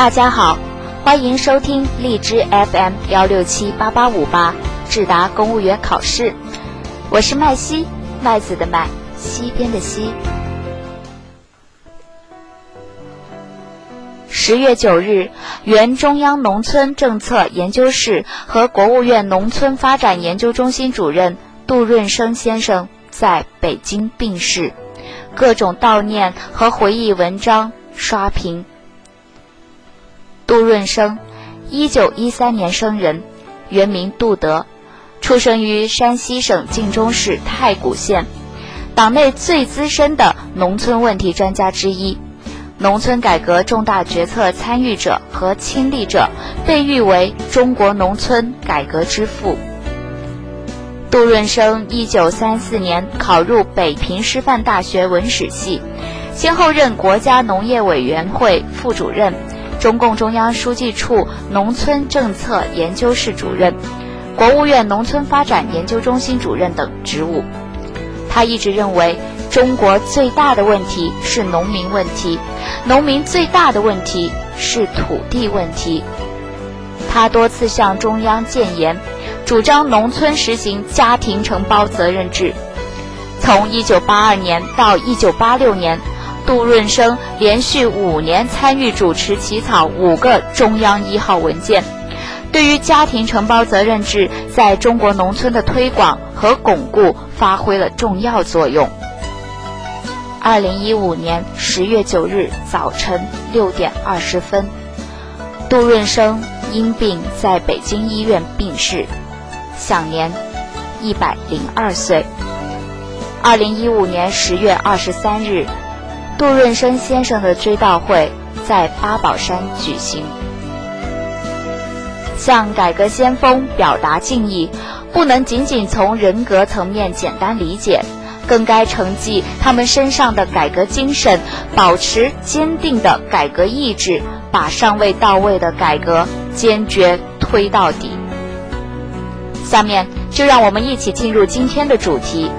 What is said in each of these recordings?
大家好，欢迎收听荔枝 FM 幺六七八八五八智达公务员考试，我是麦西，麦子的麦，西边的西。十月九日，原中央农村政策研究室和国务院农村发展研究中心主任杜润生先生在北京病逝，各种悼念和回忆文章刷屏。杜润生，一九一三年生人，原名杜德，出生于山西省晋中市太谷县，党内最资深的农村问题专家之一，农村改革重大决策参与者和亲历者，被誉为中国农村改革之父。杜润生一九三四年考入北平师范大学文史系，先后任国家农业委员会副主任。中共中央书记处农村政策研究室主任、国务院农村发展研究中心主任等职务。他一直认为，中国最大的问题是农民问题，农民最大的问题是土地问题。他多次向中央建言，主张农村实行家庭承包责任制。从1982年到1986年。杜润生连续五年参与主持起草五个中央一号文件，对于家庭承包责任制在中国农村的推广和巩固发挥了重要作用。二零一五年十月九日早晨六点二十分，杜润生因病在北京医院病逝，享年一百零二岁。二零一五年十月二十三日。杜润生先生的追悼会在八宝山举行，向改革先锋表达敬意，不能仅仅从人格层面简单理解，更该承继他们身上的改革精神，保持坚定的改革意志，把尚未到位的改革坚决推到底。下面就让我们一起进入今天的主题：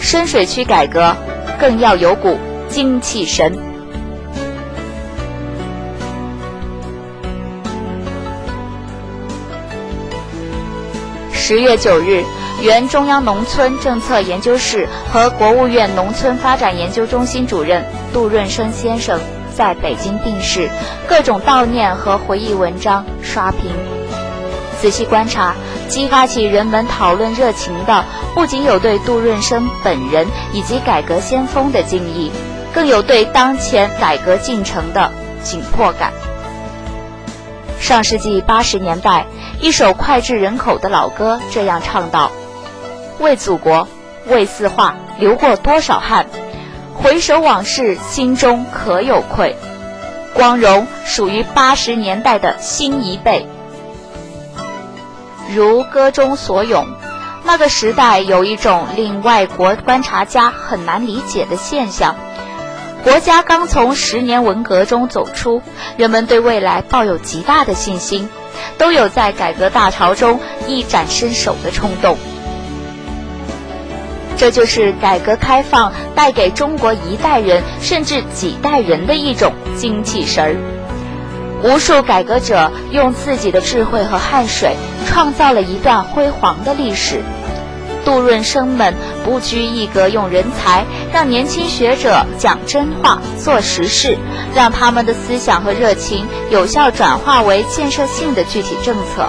深水区改革更要有股。精气神。十月九日，原中央农村政策研究室和国务院农村发展研究中心主任杜润生先生在北京病逝，各种悼念和回忆文章刷屏。仔细观察，激发起人们讨论热情的，不仅有对杜润生本人以及改革先锋的敬意。更有对当前改革进程的紧迫感。上世纪八十年代，一首脍炙人口的老歌这样唱道：“为祖国，为四化，流过多少汗？回首往事，心中可有愧？光荣属于八十年代的新一辈。”如歌中所咏，那个时代有一种令外国观察家很难理解的现象。国家刚从十年文革中走出，人们对未来抱有极大的信心，都有在改革大潮中一展身手的冲动。这就是改革开放带给中国一代人甚至几代人的一种精气神儿。无数改革者用自己的智慧和汗水，创造了一段辉煌的历史。杜润生们不拘一格，用人才让年轻学者讲真话、做实事，让他们的思想和热情有效转化为建设性的具体政策。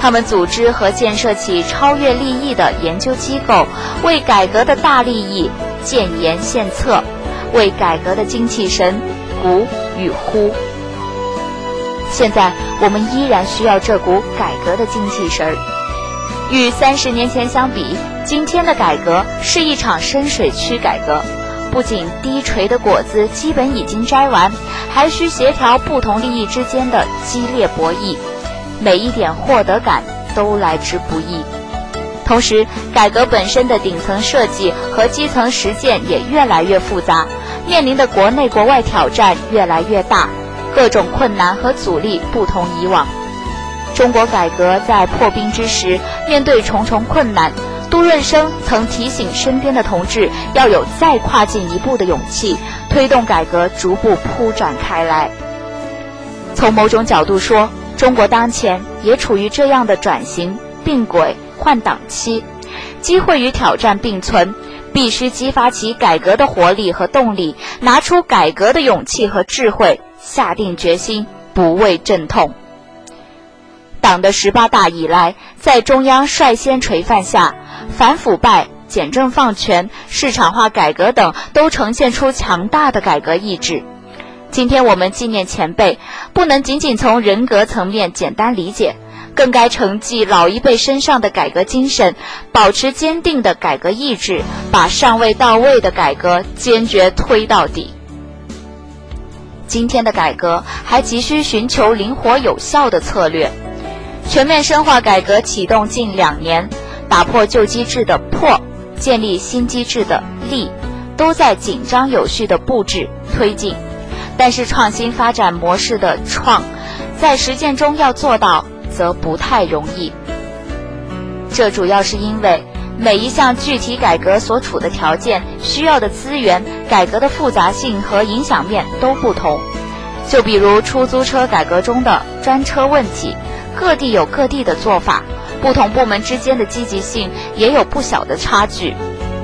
他们组织和建设起超越利益的研究机构，为改革的大利益建言献策，为改革的精气神鼓与呼。现在我们依然需要这股改革的精气神儿。与三十年前相比，今天的改革是一场深水区改革，不仅低垂的果子基本已经摘完，还需协调不同利益之间的激烈博弈，每一点获得感都来之不易。同时，改革本身的顶层设计和基层实践也越来越复杂，面临的国内国外挑战越来越大，各种困难和阻力不同以往。中国改革在破冰之时，面对重重困难，杜润生曾提醒身边的同志要有再跨进一步的勇气，推动改革逐步铺展开来。从某种角度说，中国当前也处于这样的转型并轨换挡期，机会与挑战并存，必须激发起改革的活力和动力，拿出改革的勇气和智慧，下定决心，不畏阵痛。党的十八大以来，在中央率先垂范下，反腐败、简政放权、市场化改革等都呈现出强大的改革意志。今天我们纪念前辈，不能仅仅从人格层面简单理解，更该承继老一辈身上的改革精神，保持坚定的改革意志，把尚未到位的改革坚决推到底。今天的改革还急需寻求灵活有效的策略。全面深化改革启动近两年，打破旧机制的破，建立新机制的立，都在紧张有序的布置推进。但是创新发展模式的创，在实践中要做到，则不太容易。这主要是因为每一项具体改革所处的条件、需要的资源、改革的复杂性和影响面都不同。就比如出租车改革中的专车问题，各地有各地的做法，不同部门之间的积极性也有不小的差距。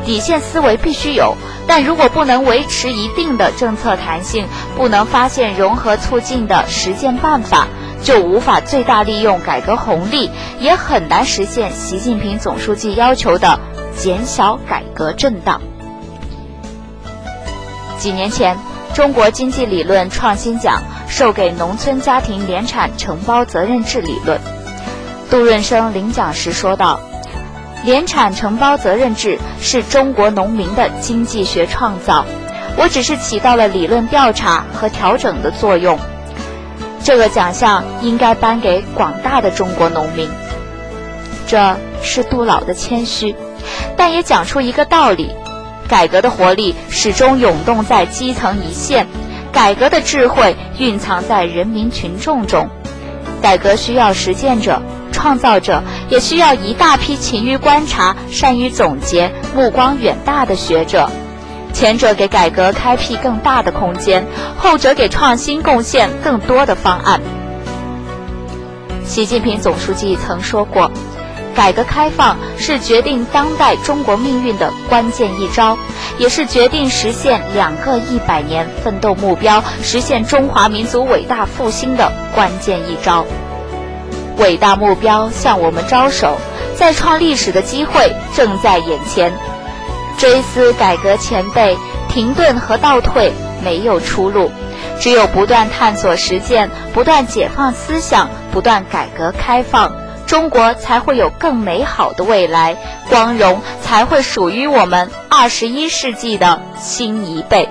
底线思维必须有，但如果不能维持一定的政策弹性，不能发现融合促进的实践办法，就无法最大利用改革红利，也很难实现习近平总书记要求的减小改革震荡。几年前，中国经济理论创新奖授给农村家庭联产承包责任制理论，杜润生领奖时说道。联产承包责任制是中国农民的经济学创造，我只是起到了理论调查和调整的作用。这个奖项应该颁给广大的中国农民。这是杜老的谦虚，但也讲出一个道理：改革的活力始终涌动在基层一线，改革的智慧蕴藏在人民群众中。改革需要实践者。创造者也需要一大批勤于观察、善于总结、目光远大的学者。前者给改革开辟更大的空间，后者给创新贡献更多的方案。习近平总书记曾说过：“改革开放是决定当代中国命运的关键一招，也是决定实现两个一百年奋斗目标、实现中华民族伟大复兴的关键一招。”伟大目标向我们招手，再创历史的机会正在眼前。追思改革前辈，停顿和倒退没有出路，只有不断探索实践，不断解放思想，不断改革开放，中国才会有更美好的未来，光荣才会属于我们二十一世纪的新一辈。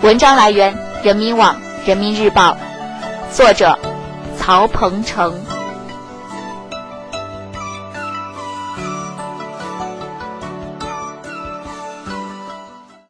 文章来源：人民网、人民日报。作者：曹鹏程。